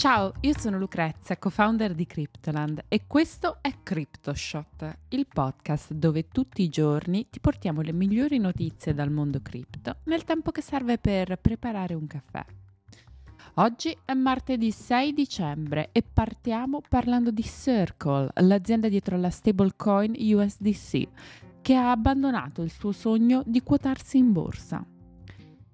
Ciao, io sono Lucrezia, co-founder di Cryptoland e questo è CryptoShot, il podcast dove tutti i giorni ti portiamo le migliori notizie dal mondo cripto nel tempo che serve per preparare un caffè. Oggi è martedì 6 dicembre e partiamo parlando di Circle, l'azienda dietro alla stablecoin USDC, che ha abbandonato il suo sogno di quotarsi in borsa.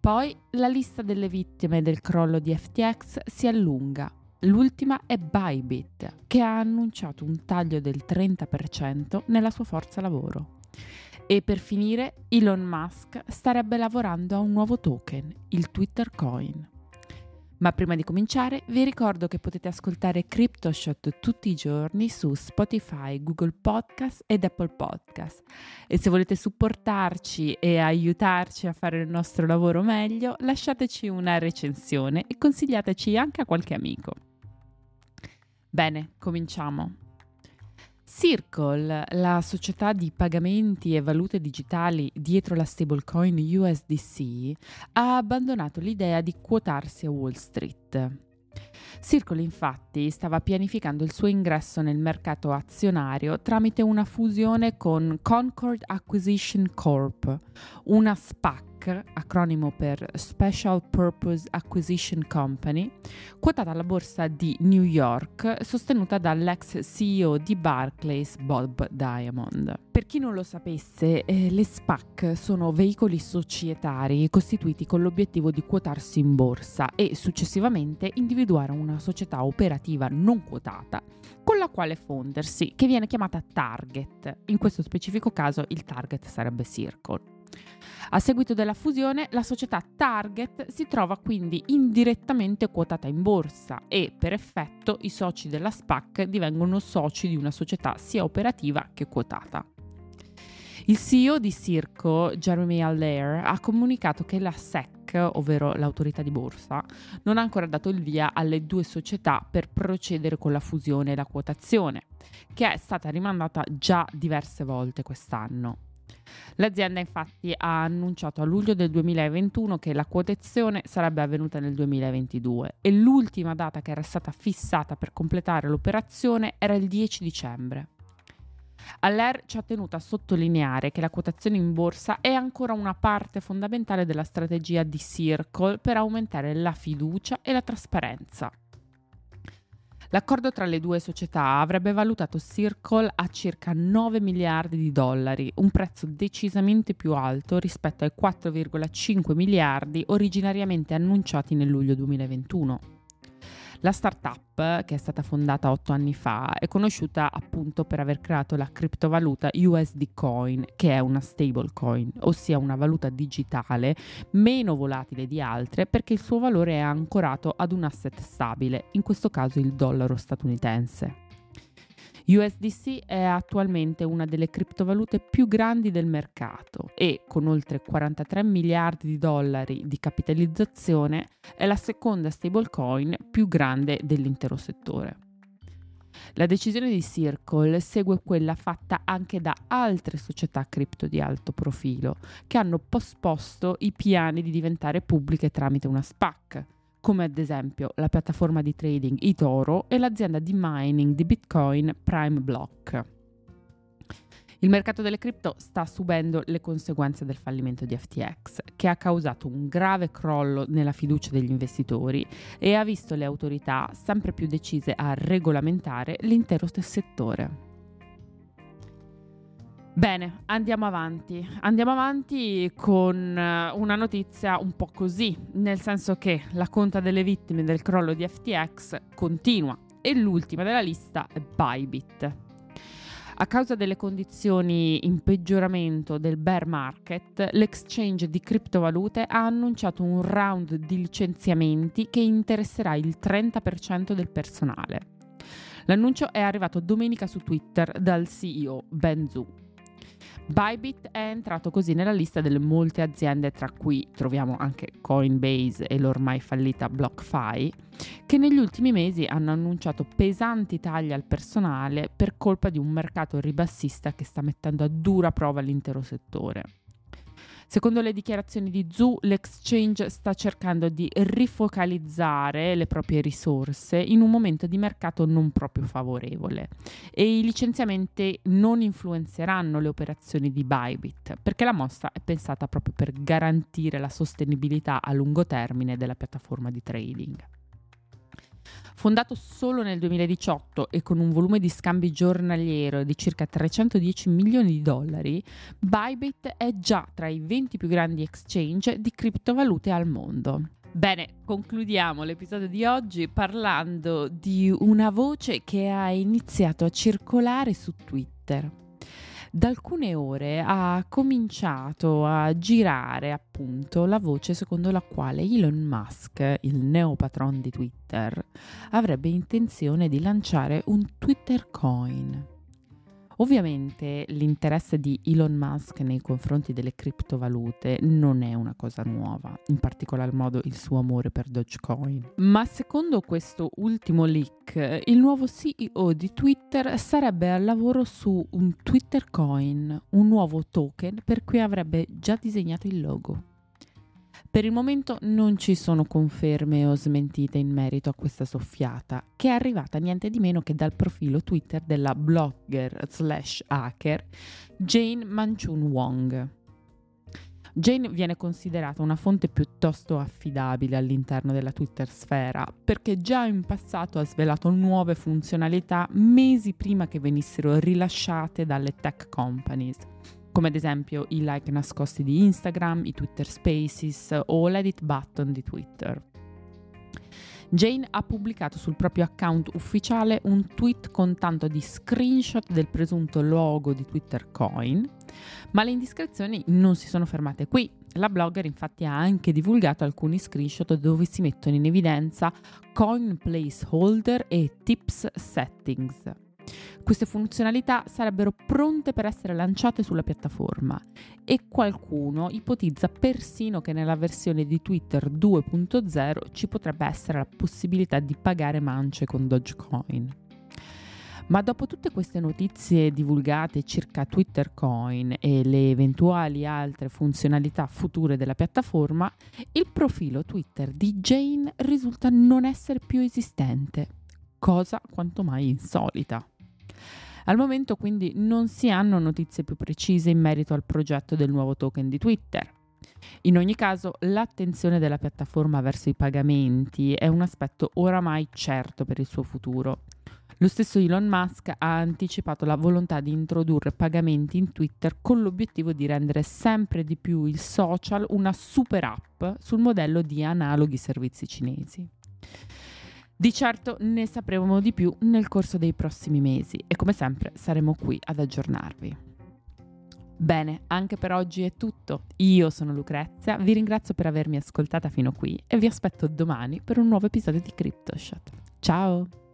Poi la lista delle vittime del crollo di FTX si allunga. L'ultima è Bybit, che ha annunciato un taglio del 30% nella sua forza lavoro. E per finire, Elon Musk starebbe lavorando a un nuovo token, il Twitter Coin. Ma prima di cominciare vi ricordo che potete ascoltare CryptoShot tutti i giorni su Spotify, Google Podcast ed Apple Podcast. E se volete supportarci e aiutarci a fare il nostro lavoro meglio, lasciateci una recensione e consigliateci anche a qualche amico. Bene, cominciamo. Circle, la società di pagamenti e valute digitali dietro la stablecoin USDC, ha abbandonato l'idea di quotarsi a Wall Street. Circle infatti stava pianificando il suo ingresso nel mercato azionario tramite una fusione con Concord Acquisition Corp, una SPAC acronimo per Special Purpose Acquisition Company, quotata alla borsa di New York, sostenuta dall'ex CEO di Barclays Bob Diamond. Per chi non lo sapesse, eh, le SPAC sono veicoli societari costituiti con l'obiettivo di quotarsi in borsa e successivamente individuare una società operativa non quotata con la quale fondersi, che viene chiamata target. In questo specifico caso il target sarebbe Circle. A seguito della fusione, la società Target si trova quindi indirettamente quotata in borsa e per effetto i soci della SPAC divengono soci di una società sia operativa che quotata. Il CEO di Circo, Jeremy Allaire, ha comunicato che la SEC, ovvero l'autorità di borsa, non ha ancora dato il via alle due società per procedere con la fusione e la quotazione, che è stata rimandata già diverse volte quest'anno. L'azienda infatti ha annunciato a luglio del 2021 che la quotazione sarebbe avvenuta nel 2022 e l'ultima data che era stata fissata per completare l'operazione era il 10 dicembre. Aller ci ha tenuto a sottolineare che la quotazione in borsa è ancora una parte fondamentale della strategia di Circle per aumentare la fiducia e la trasparenza. L'accordo tra le due società avrebbe valutato Circle a circa 9 miliardi di dollari, un prezzo decisamente più alto rispetto ai 4,5 miliardi originariamente annunciati nel luglio 2021. La startup, che è stata fondata otto anni fa, è conosciuta appunto per aver creato la criptovaluta USD Coin, che è una stablecoin, ossia una valuta digitale meno volatile di altre perché il suo valore è ancorato ad un asset stabile, in questo caso il dollaro statunitense. USDC è attualmente una delle criptovalute più grandi del mercato e, con oltre 43 miliardi di dollari di capitalizzazione, è la seconda stablecoin più grande dell'intero settore. La decisione di Circle segue quella fatta anche da altre società cripto di alto profilo, che hanno posposto i piani di diventare pubbliche tramite una SPAC, come ad esempio la piattaforma di trading eToro e l'azienda di mining di Bitcoin Prime Block. Il mercato delle cripto sta subendo le conseguenze del fallimento di FTX, che ha causato un grave crollo nella fiducia degli investitori e ha visto le autorità sempre più decise a regolamentare l'intero settore. Bene, andiamo avanti. Andiamo avanti con eh, una notizia un po' così, nel senso che la conta delle vittime del crollo di FTX continua e l'ultima della lista è Bybit. A causa delle condizioni in peggioramento del bear market, l'exchange di criptovalute ha annunciato un round di licenziamenti che interesserà il 30% del personale. L'annuncio è arrivato domenica su Twitter dal CEO Ben Zhu. Bybit è entrato così nella lista delle molte aziende, tra cui troviamo anche Coinbase e l'ormai fallita BlockFi, che negli ultimi mesi hanno annunciato pesanti tagli al personale per colpa di un mercato ribassista che sta mettendo a dura prova l'intero settore. Secondo le dichiarazioni di Zhu, l'exchange sta cercando di rifocalizzare le proprie risorse in un momento di mercato non proprio favorevole e i licenziamenti non influenzeranno le operazioni di Bybit perché la mossa è pensata proprio per garantire la sostenibilità a lungo termine della piattaforma di trading. Fondato solo nel 2018 e con un volume di scambi giornaliero di circa 310 milioni di dollari, Bybit è già tra i 20 più grandi exchange di criptovalute al mondo. Bene, concludiamo l'episodio di oggi parlando di una voce che ha iniziato a circolare su Twitter da alcune ore ha cominciato a girare appunto la voce secondo la quale Elon Musk, il neopatron di Twitter, avrebbe intenzione di lanciare un Twitter coin. Ovviamente l'interesse di Elon Musk nei confronti delle criptovalute non è una cosa nuova, in particolar modo il suo amore per Dogecoin. Ma secondo questo ultimo leak, il nuovo CEO di Twitter sarebbe al lavoro su un Twitter Coin, un nuovo token per cui avrebbe già disegnato il logo. Per il momento non ci sono conferme o smentite in merito a questa soffiata, che è arrivata niente di meno che dal profilo Twitter della blogger slash hacker Jane Manchun Wong. Jane viene considerata una fonte piuttosto affidabile all'interno della Twitter sfera perché già in passato ha svelato nuove funzionalità mesi prima che venissero rilasciate dalle tech companies come ad esempio i like nascosti di Instagram, i Twitter Spaces o l'edit button di Twitter. Jane ha pubblicato sul proprio account ufficiale un tweet con tanto di screenshot del presunto logo di Twitter Coin, ma le indiscrezioni non si sono fermate qui. La blogger infatti ha anche divulgato alcuni screenshot dove si mettono in evidenza coin placeholder e tips settings. Queste funzionalità sarebbero pronte per essere lanciate sulla piattaforma e qualcuno ipotizza persino che nella versione di Twitter 2.0 ci potrebbe essere la possibilità di pagare mance con Dogecoin. Ma dopo tutte queste notizie divulgate circa Twitter Coin e le eventuali altre funzionalità future della piattaforma, il profilo Twitter di Jane risulta non essere più esistente, cosa quanto mai insolita. Al momento quindi non si hanno notizie più precise in merito al progetto del nuovo token di Twitter. In ogni caso, l'attenzione della piattaforma verso i pagamenti è un aspetto oramai certo per il suo futuro. Lo stesso Elon Musk ha anticipato la volontà di introdurre pagamenti in Twitter con l'obiettivo di rendere sempre di più il social una super app sul modello di analoghi servizi cinesi. Di certo ne sapremo di più nel corso dei prossimi mesi e come sempre saremo qui ad aggiornarvi. Bene, anche per oggi è tutto. Io sono Lucrezia, vi ringrazio per avermi ascoltata fino qui e vi aspetto domani per un nuovo episodio di CryptoShot. Ciao!